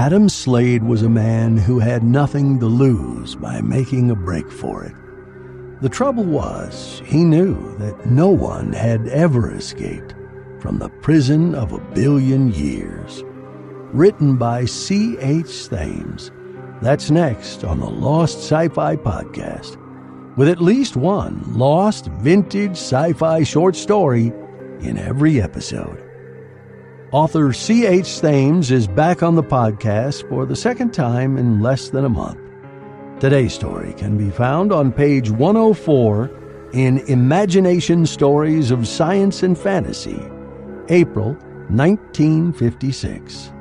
Adam Slade was a man who had nothing to lose by making a break for it. The trouble was, he knew that no one had ever escaped from the prison of a billion years. Written by C.H. Thames. That's next on the Lost Sci Fi Podcast, with at least one lost vintage sci fi short story in every episode. Author C.H. Thames is back on the podcast for the second time in less than a month. Today's story can be found on page 104 in Imagination Stories of Science and Fantasy, April 1956.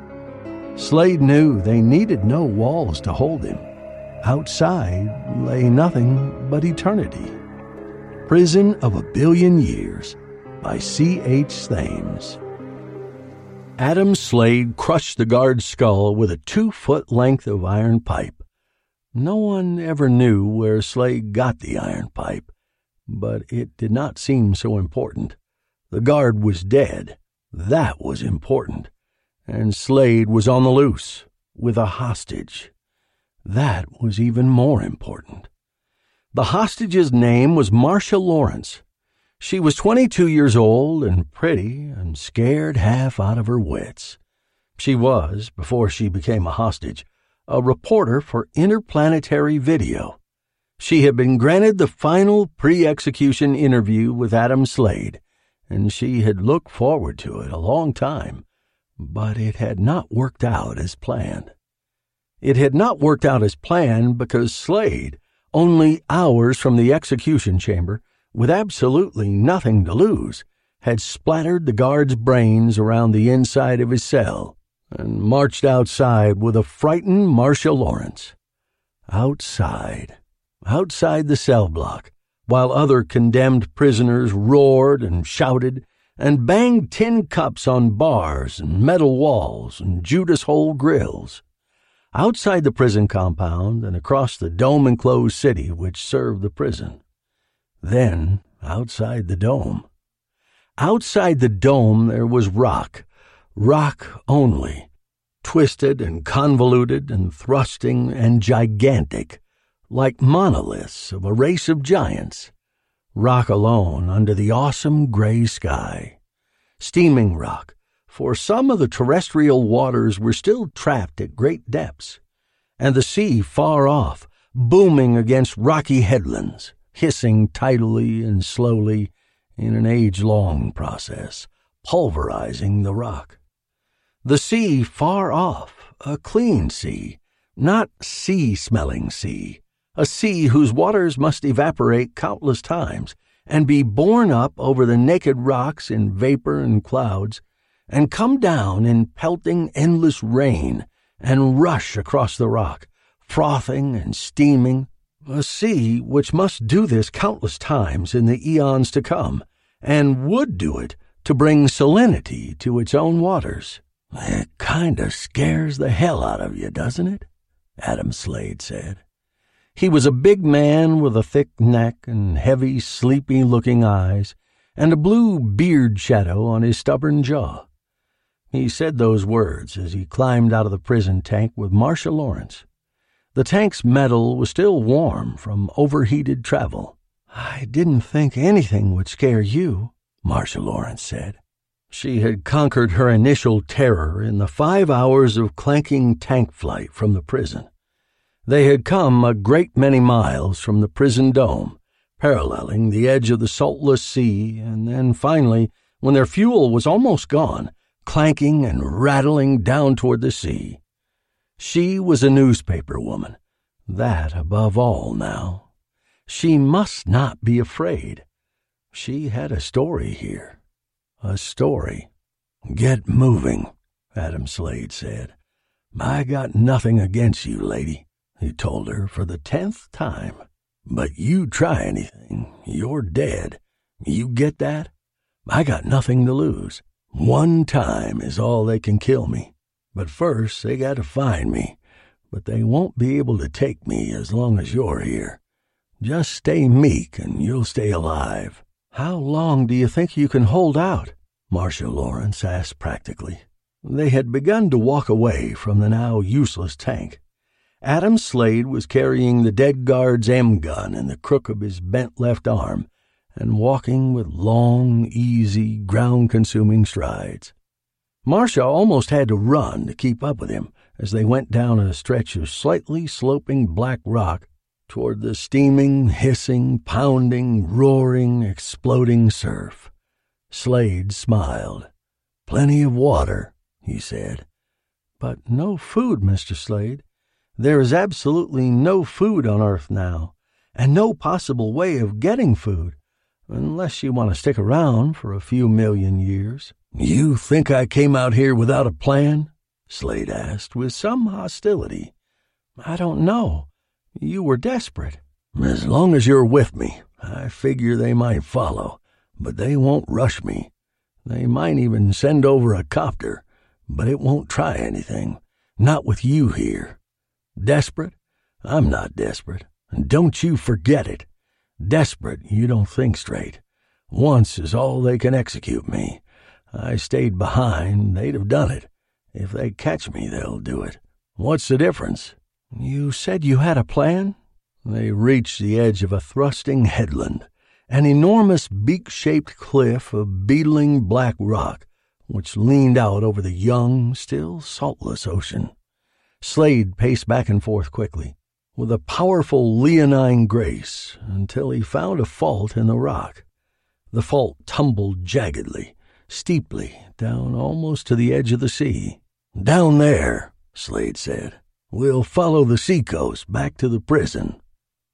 Slade knew they needed no walls to hold him. Outside lay nothing but eternity. Prison of a Billion Years by C.H. Thames. Adam Slade crushed the guard's skull with a two foot length of iron pipe. No one ever knew where Slade got the iron pipe, but it did not seem so important. The guard was dead. That was important. And Slade was on the loose, with a hostage. That was even more important. The hostage's name was Marcia Lawrence. She was 22 years old and pretty and scared half out of her wits. She was, before she became a hostage, a reporter for Interplanetary Video. She had been granted the final pre execution interview with Adam Slade, and she had looked forward to it a long time, but it had not worked out as planned. It had not worked out as planned because Slade, only hours from the execution chamber, with absolutely nothing to lose, had splattered the guard's brains around the inside of his cell and marched outside with a frightened Marcia Lawrence. Outside, outside the cell block, while other condemned prisoners roared and shouted and banged tin cups on bars and metal walls and Judas hole grills. Outside the prison compound and across the dome enclosed city which served the prison. Then, outside the dome. Outside the dome there was rock, rock only, twisted and convoluted and thrusting and gigantic, like monoliths of a race of giants. Rock alone under the awesome gray sky. Steaming rock, for some of the terrestrial waters were still trapped at great depths, and the sea far off, booming against rocky headlands hissing tidally and slowly in an age long process, pulverizing the rock. The sea far off, a clean sea, not sea smelling sea, a sea whose waters must evaporate countless times and be borne up over the naked rocks in vapor and clouds, and come down in pelting endless rain and rush across the rock, frothing and steaming, a sea which must do this countless times in the eons to come, and would do it to bring salinity to its own waters. It kind of scares the hell out of you, doesn't it? Adam Slade said. He was a big man with a thick neck and heavy, sleepy looking eyes, and a blue beard shadow on his stubborn jaw. He said those words as he climbed out of the prison tank with Marcia Lawrence. The tank's metal was still warm from overheated travel. I didn't think anything would scare you, Marcia Lawrence said. She had conquered her initial terror in the five hours of clanking tank flight from the prison. They had come a great many miles from the prison dome, paralleling the edge of the saltless sea, and then finally, when their fuel was almost gone, clanking and rattling down toward the sea. She was a newspaper woman, that above all now. She must not be afraid. She had a story here. A story. Get moving, Adam Slade said. I got nothing against you, lady, he told her for the tenth time. But you try anything, you're dead. You get that? I got nothing to lose. One time is all they can kill me. But first, they got to find me. But they won't be able to take me as long as you're here. Just stay meek and you'll stay alive. How long do you think you can hold out? Marcia Lawrence asked practically. They had begun to walk away from the now useless tank. Adam Slade was carrying the dead guard's M gun in the crook of his bent left arm and walking with long, easy, ground consuming strides. Marcia almost had to run to keep up with him as they went down a stretch of slightly sloping black rock toward the steaming, hissing, pounding, roaring, exploding surf. Slade smiled. Plenty of water, he said. But no food, Mr. Slade. There is absolutely no food on Earth now, and no possible way of getting food, unless you want to stick around for a few million years. You think I came out here without a plan? Slade asked, with some hostility. I don't know. You were desperate. As long as you're with me, I figure they might follow, but they won't rush me. They might even send over a copter, but it won't try anything. Not with you here. Desperate? I'm not desperate. And don't you forget it. Desperate, you don't think straight. Once is all they can execute me. I stayed behind, they'd have done it. If they catch me, they'll do it. What's the difference? You said you had a plan? They reached the edge of a thrusting headland, an enormous beak shaped cliff of beetling black rock which leaned out over the young, still saltless ocean. Slade paced back and forth quickly, with a powerful leonine grace, until he found a fault in the rock. The fault tumbled jaggedly, steeply, down almost to the edge of the sea. Down there, Slade said. We'll follow the seacoast back to the prison.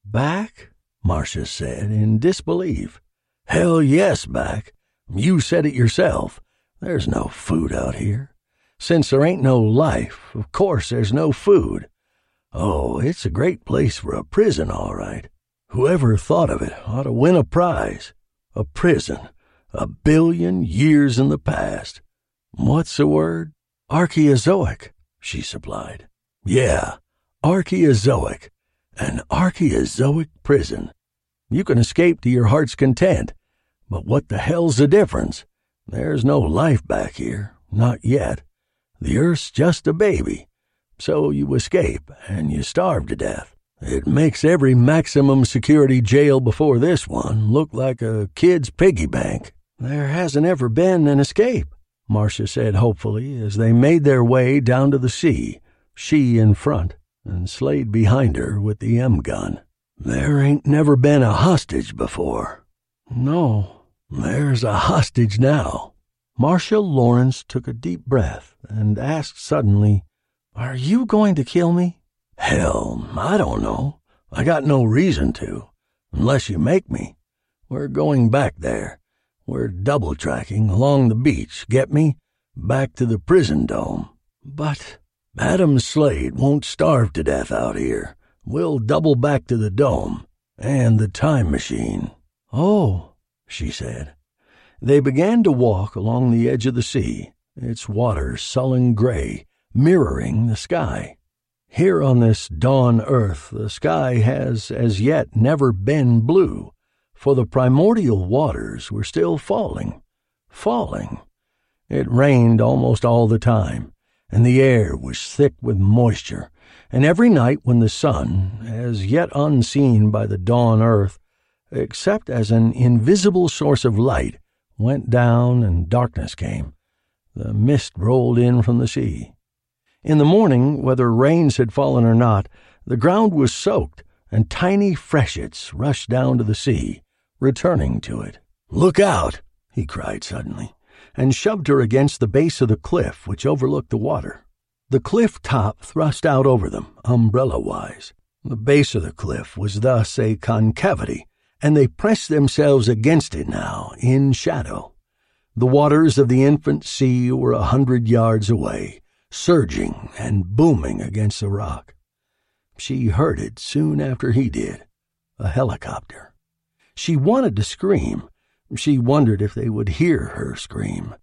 Back? Marcia said in disbelief. Hell yes, back. You said it yourself. There's no food out here. Since there ain't no life, of course there's no food. Oh, it's a great place for a prison, all right. Whoever thought of it ought to win a prize. A prison. A billion years in the past. What's the word? Archaeozoic, she supplied. Yeah, Archaeozoic. An Archaeozoic prison. You can escape to your heart's content. But what the hell's the difference? There's no life back here. Not yet. The Earth's just a baby. So you escape, and you starve to death. It makes every maximum security jail before this one look like a kid's piggy bank. There hasn't ever been an escape, Marcia said hopefully as they made their way down to the sea she in front, and Slade behind her with the M gun. There ain't never been a hostage before. No, there's a hostage now. Marcia Lawrence took a deep breath and asked suddenly, Are you going to kill me? Hell, I don't know. I got no reason to, unless you make me. We're going back there. We're double tracking along the beach, get me? Back to the prison dome. But Adam Slade won't starve to death out here. We'll double back to the dome and the time machine. Oh, she said. They began to walk along the edge of the sea, its water sullen gray, mirroring the sky. Here on this dawn earth, the sky has as yet never been blue, for the primordial waters were still falling, falling. It rained almost all the time, and the air was thick with moisture, and every night when the sun, as yet unseen by the dawn earth, except as an invisible source of light, went down and darkness came, the mist rolled in from the sea. In the morning, whether rains had fallen or not, the ground was soaked, and tiny freshets rushed down to the sea, returning to it. Look out! he cried suddenly, and shoved her against the base of the cliff which overlooked the water. The cliff top thrust out over them, umbrella wise. The base of the cliff was thus a concavity, and they pressed themselves against it now, in shadow. The waters of the infant sea were a hundred yards away, surging and booming against the rock. She heard it soon after he did a helicopter. She wanted to scream. She wondered if they would hear her scream.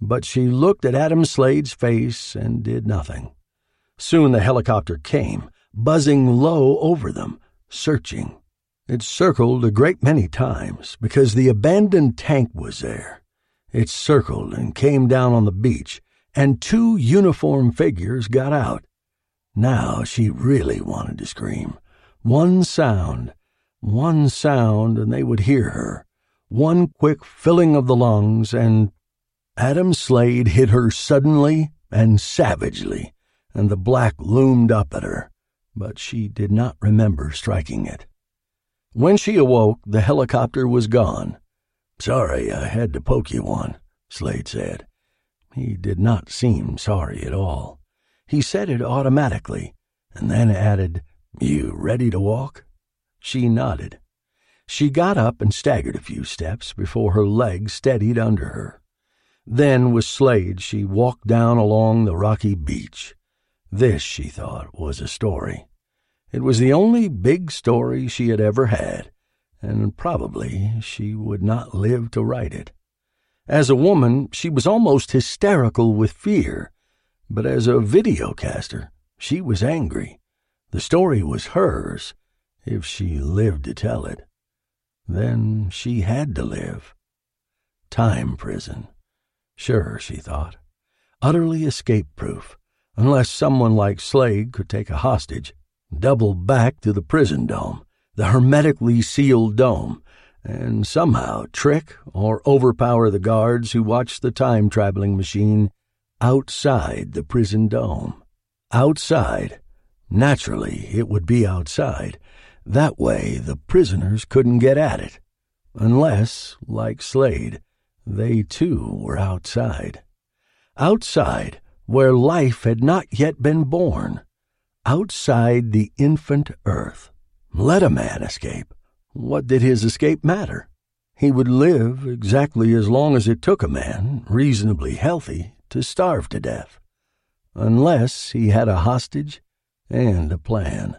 But she looked at Adam Slade's face and did nothing. Soon the helicopter came, buzzing low over them, searching. It circled a great many times because the abandoned tank was there. It circled and came down on the beach, and two uniformed figures got out. Now she really wanted to scream. One sound, one sound, and they would hear her. One quick filling of the lungs, and Adam Slade hit her suddenly and savagely, and the black loomed up at her, but she did not remember striking it. When she awoke, the helicopter was gone. Sorry I had to poke you one, Slade said. He did not seem sorry at all. He said it automatically, and then added, You ready to walk? She nodded. She got up and staggered a few steps before her legs steadied under her. Then, with Slade, she walked down along the rocky beach. This, she thought, was a story. It was the only big story she had ever had, and probably she would not live to write it. As a woman, she was almost hysterical with fear, but as a videocaster, she was angry. The story was hers, if she lived to tell it. Then she had to live. Time prison. Sure, she thought. Utterly escape proof, unless someone like Slade could take a hostage, double back to the prison dome, the hermetically sealed dome, and somehow trick or overpower the guards who watch the time traveling machine outside the prison dome. Outside. Naturally, it would be outside. That way, the prisoners couldn't get at it. Unless, like Slade, they too were outside. Outside, where life had not yet been born. Outside the infant earth. Let a man escape. What did his escape matter? He would live exactly as long as it took a man, reasonably healthy, to starve to death. Unless he had a hostage and a plan.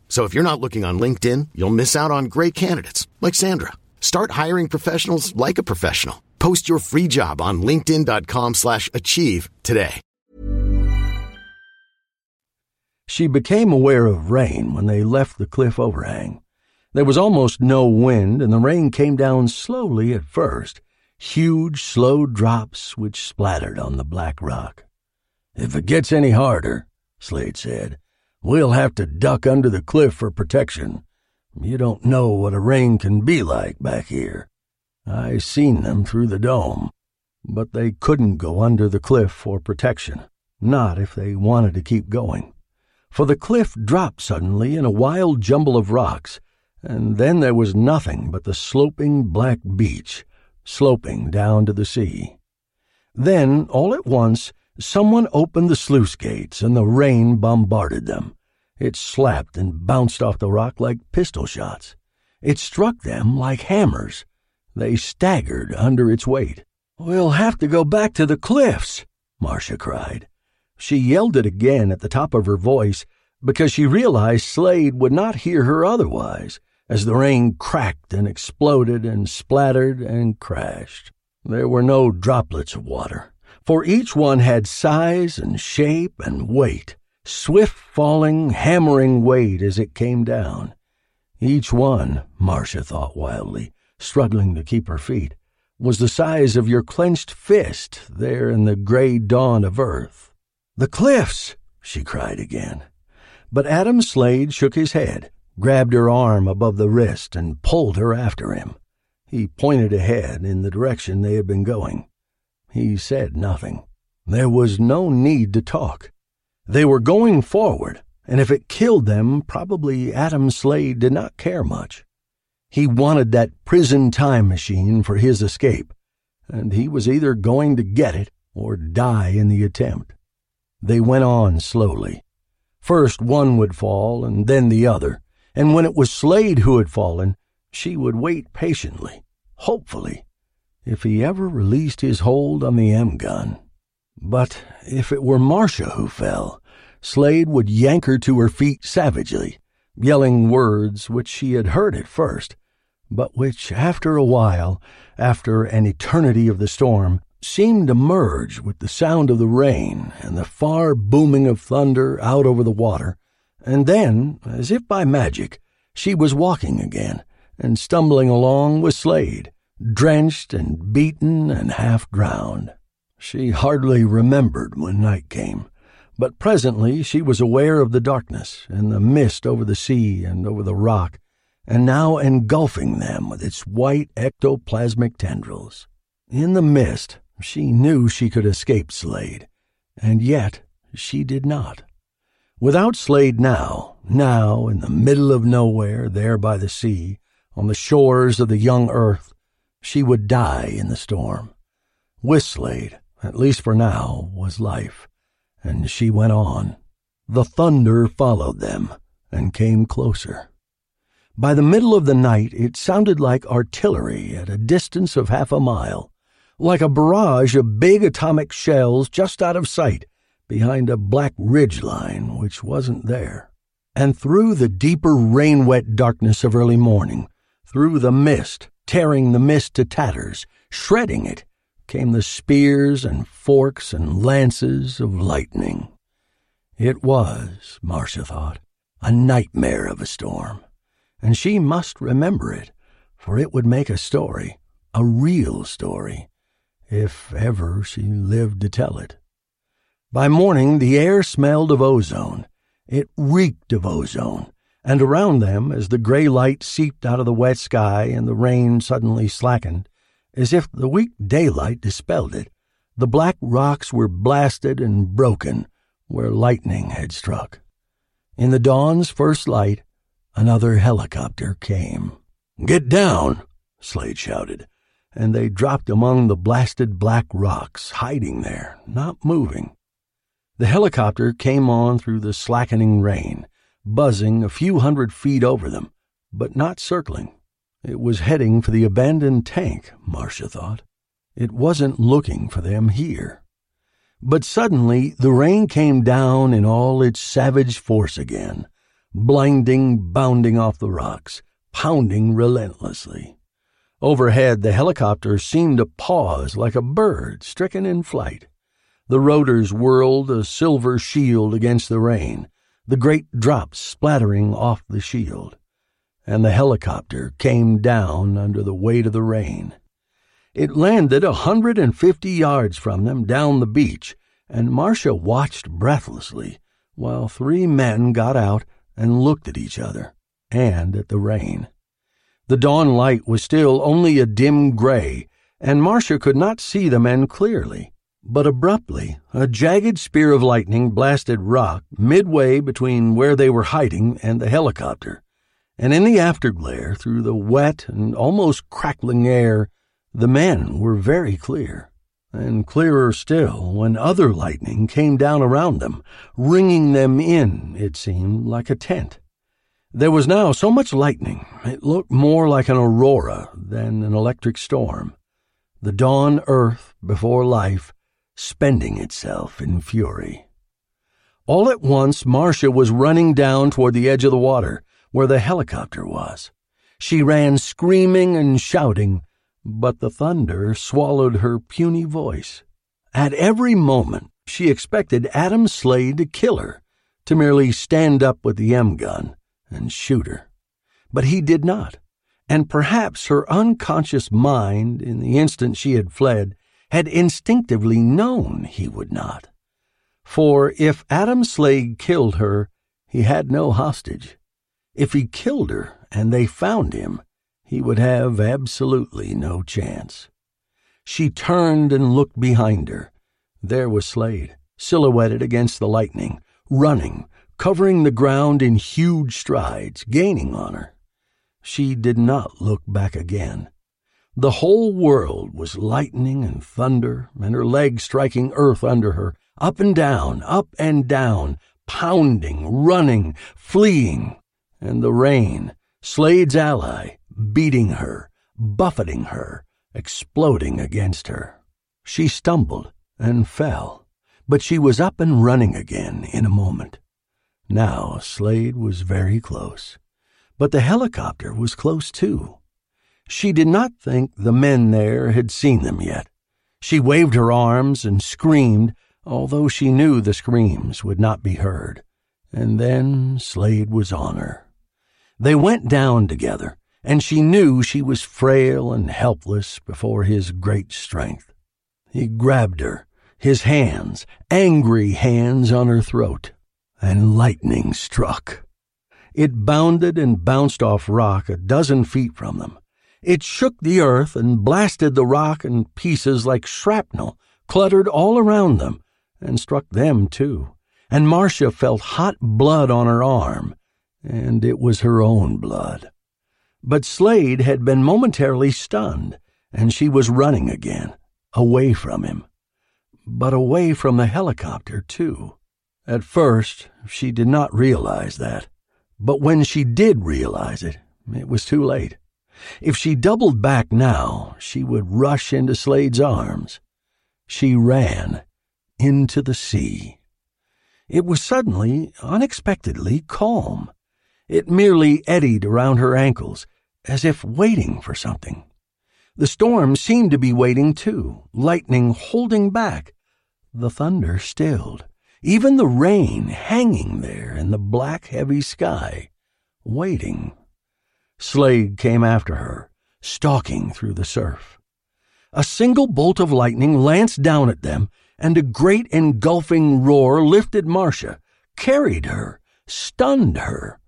So if you're not looking on LinkedIn, you'll miss out on great candidates like Sandra. Start hiring professionals like a professional. Post your free job on linkedin.com slash achieve today. She became aware of rain when they left the cliff overhang. There was almost no wind, and the rain came down slowly at first, huge, slow drops which splattered on the black rock. If it gets any harder, Slade said, we'll have to duck under the cliff for protection. You don't know what a rain can be like back here. I seen them through the dome, but they couldn't go under the cliff for protection, not if they wanted to keep going. For the cliff dropped suddenly in a wild jumble of rocks, and then there was nothing but the sloping black beach, sloping down to the sea. Then, all at once, someone opened the sluice gates and the rain bombarded them. It slapped and bounced off the rock like pistol shots. It struck them like hammers. They staggered under its weight. We'll have to go back to the cliffs, Marcia cried. She yelled it again at the top of her voice because she realized Slade would not hear her otherwise as the rain cracked and exploded and splattered and crashed. There were no droplets of water, for each one had size and shape and weight swift falling, hammering weight as it came down. Each one, Marcia thought wildly, struggling to keep her feet, was the size of your clenched fist there in the gray dawn of earth. The cliffs! she cried again. But Adam Slade shook his head, grabbed her arm above the wrist, and pulled her after him. He pointed ahead in the direction they had been going. He said nothing. There was no need to talk. They were going forward, and if it killed them, probably Adam Slade did not care much. He wanted that prison time machine for his escape, and he was either going to get it or die in the attempt. They went on slowly. First one would fall, and then the other, and when it was Slade who had fallen, she would wait patiently, hopefully, if he ever released his hold on the M gun. But if it were Marcia who fell, Slade would yank her to her feet savagely, yelling words which she had heard at first, but which, after a while, after an eternity of the storm, seemed to merge with the sound of the rain and the far booming of thunder out over the water, and then, as if by magic, she was walking again and stumbling along with Slade, drenched and beaten and half drowned. She hardly remembered when night came but presently she was aware of the darkness and the mist over the sea and over the rock, and now engulfing them with its white ectoplasmic tendrils. In the mist, she knew she could escape Slade, and yet she did not. Without Slade now, now in the middle of nowhere, there by the sea, on the shores of the young earth, she would die in the storm. With at least for now, was life and she went on. The thunder followed them and came closer. By the middle of the night, it sounded like artillery at a distance of half a mile, like a barrage of big atomic shells just out of sight behind a black ridge line which wasn't there. And through the deeper rain wet darkness of early morning, through the mist, tearing the mist to tatters, shredding it, came the spears and forks and lances of lightning. It was, Marcia thought, a nightmare of a storm, and she must remember it, for it would make a story, a real story, if ever she lived to tell it. By morning, the air smelled of ozone. It reeked of ozone, and around them, as the gray light seeped out of the wet sky and the rain suddenly slackened, as if the weak daylight dispelled it, the black rocks were blasted and broken where lightning had struck. In the dawn's first light, another helicopter came. Get down, Slade shouted, and they dropped among the blasted black rocks, hiding there, not moving. The helicopter came on through the slackening rain, buzzing a few hundred feet over them, but not circling. It was heading for the abandoned tank, Marcia thought. It wasn't looking for them here. But suddenly the rain came down in all its savage force again, blinding, bounding off the rocks, pounding relentlessly. Overhead, the helicopter seemed to pause like a bird stricken in flight. The rotors whirled a silver shield against the rain, the great drops splattering off the shield and the helicopter came down under the weight of the rain. It landed a hundred and fifty yards from them down the beach, and Marcia watched breathlessly while three men got out and looked at each other and at the rain. The dawn light was still only a dim gray, and Marcia could not see the men clearly. But abruptly, a jagged spear of lightning blasted rock midway between where they were hiding and the helicopter. And in the afterglare, through the wet and almost crackling air, the men were very clear. And clearer still when other lightning came down around them, ringing them in, it seemed, like a tent. There was now so much lightning, it looked more like an aurora than an electric storm. The dawn earth before life spending itself in fury. All at once, Marcia was running down toward the edge of the water, where the helicopter was. She ran screaming and shouting, but the thunder swallowed her puny voice. At every moment, she expected Adam Slade to kill her, to merely stand up with the M gun and shoot her. But he did not, and perhaps her unconscious mind, in the instant she had fled, had instinctively known he would not. For if Adam Slade killed her, he had no hostage. If he killed her and they found him, he would have absolutely no chance. She turned and looked behind her. There was Slade, silhouetted against the lightning, running, covering the ground in huge strides, gaining on her. She did not look back again. The whole world was lightning and thunder, and her legs striking earth under her, up and down, up and down, pounding, running, fleeing, and the rain, Slade's ally, beating her, buffeting her, exploding against her. She stumbled and fell, but she was up and running again in a moment. Now Slade was very close, but the helicopter was close too. She did not think the men there had seen them yet. She waved her arms and screamed, although she knew the screams would not be heard. And then Slade was on her. They went down together, and she knew she was frail and helpless before his great strength. He grabbed her, his hands, angry hands on her throat, and lightning struck. It bounded and bounced off rock a dozen feet from them, it shook the earth and blasted the rock in pieces like shrapnel, cluttered all around them, and struck them too. And Marcia felt hot blood on her arm, and it was her own blood. But Slade had been momentarily stunned, and she was running again, away from him. But away from the helicopter, too. At first, she did not realize that. But when she did realize it, it was too late. If she doubled back now, she would rush into Slade's arms. She ran into the sea. It was suddenly, unexpectedly calm. It merely eddied around her ankles, as if waiting for something. The storm seemed to be waiting too, lightning holding back. The thunder stilled, even the rain hanging there in the black, heavy sky, waiting Slade came after her, stalking through the surf. A single bolt of lightning lanced down at them, and a great engulfing roar lifted Marcia, carried her, stunned her.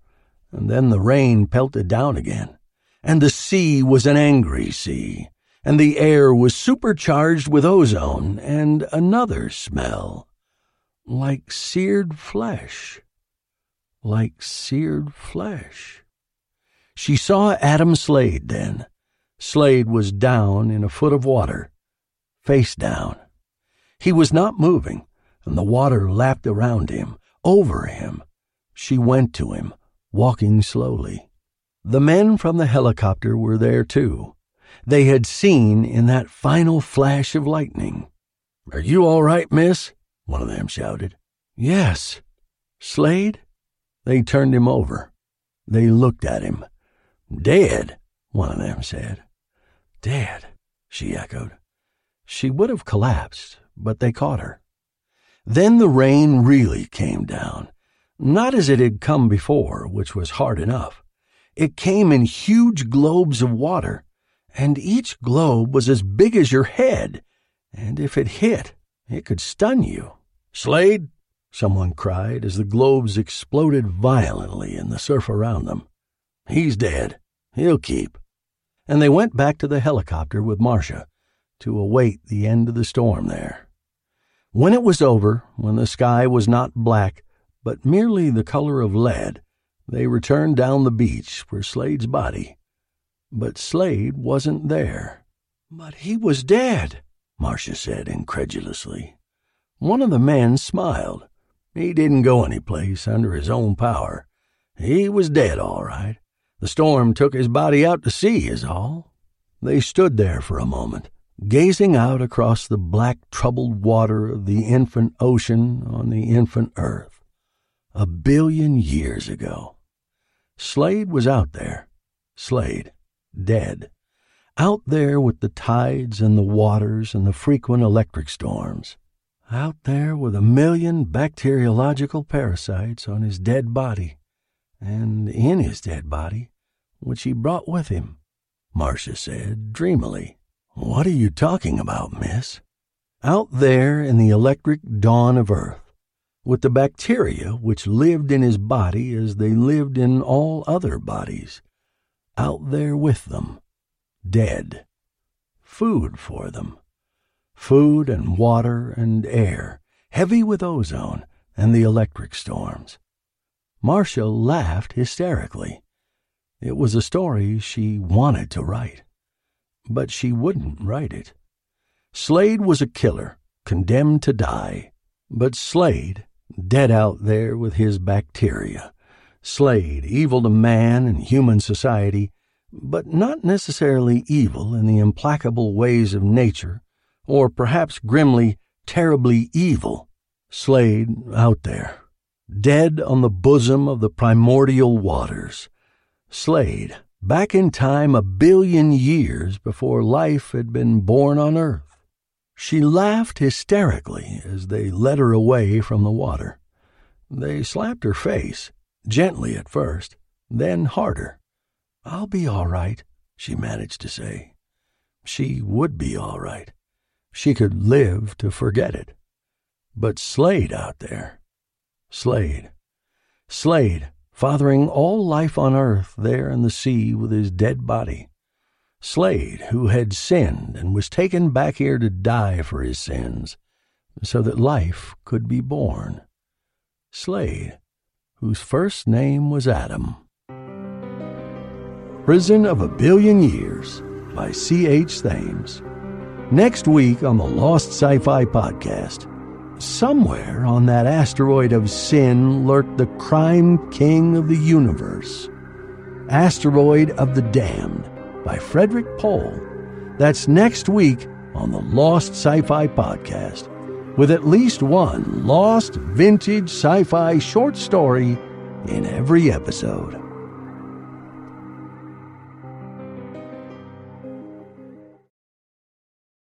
And then the rain pelted down again, and the sea was an angry sea, and the air was supercharged with ozone and another smell. Like seared flesh. Like seared flesh. She saw Adam Slade then. Slade was down in a foot of water, face down. He was not moving, and the water lapped around him, over him. She went to him, walking slowly. The men from the helicopter were there too. They had seen in that final flash of lightning. Are you all right, miss? One of them shouted. Yes. Slade? They turned him over. They looked at him. Dead, one of them said. Dead, she echoed. She would have collapsed, but they caught her. Then the rain really came down, not as it had come before, which was hard enough. It came in huge globes of water, and each globe was as big as your head, and if it hit, it could stun you. Slade, someone cried as the globes exploded violently in the surf around them. He's dead. He'll keep. And they went back to the helicopter with Marcia to await the end of the storm there. When it was over, when the sky was not black, but merely the color of lead, they returned down the beach for Slade's body. But Slade wasn't there. But he was dead, Marcia said incredulously. One of the men smiled. He didn't go any place under his own power. He was dead, all right. The storm took his body out to sea, is all. They stood there for a moment, gazing out across the black, troubled water of the infant ocean on the infant earth. A billion years ago. Slade was out there. Slade, dead. Out there with the tides and the waters and the frequent electric storms. Out there with a million bacteriological parasites on his dead body. And in his dead body, which he brought with him. Marcia said dreamily. What are you talking about, miss? Out there in the electric dawn of Earth, with the bacteria which lived in his body as they lived in all other bodies, out there with them, dead. Food for them. Food and water and air, heavy with ozone and the electric storms. Marcia laughed hysterically. It was a story she wanted to write but she wouldn't write it. Slade was a killer, condemned to die. But Slade, dead out there with his bacteria. Slade, evil to man and human society, but not necessarily evil in the implacable ways of nature, or perhaps grimly, terribly evil. Slade out there, dead on the bosom of the primordial waters. Slade, back in time a billion years before life had been born on earth. She laughed hysterically as they led her away from the water. They slapped her face, gently at first, then harder. I'll be all right, she managed to say. She would be all right. She could live to forget it. But Slade out there. Slade. Slade fathering all life on earth there in the sea with his dead body. Slade, who had sinned and was taken back here to die for his sins, so that life could be born. Slade, whose first name was Adam. Prison of a Billion Years by C.H. Thames. Next week on the Lost Sci Fi Podcast. Somewhere on that asteroid of sin lurked the crime king of the universe. Asteroid of the Damned by Frederik Pohl. That's next week on the Lost Sci Fi Podcast, with at least one lost vintage sci fi short story in every episode.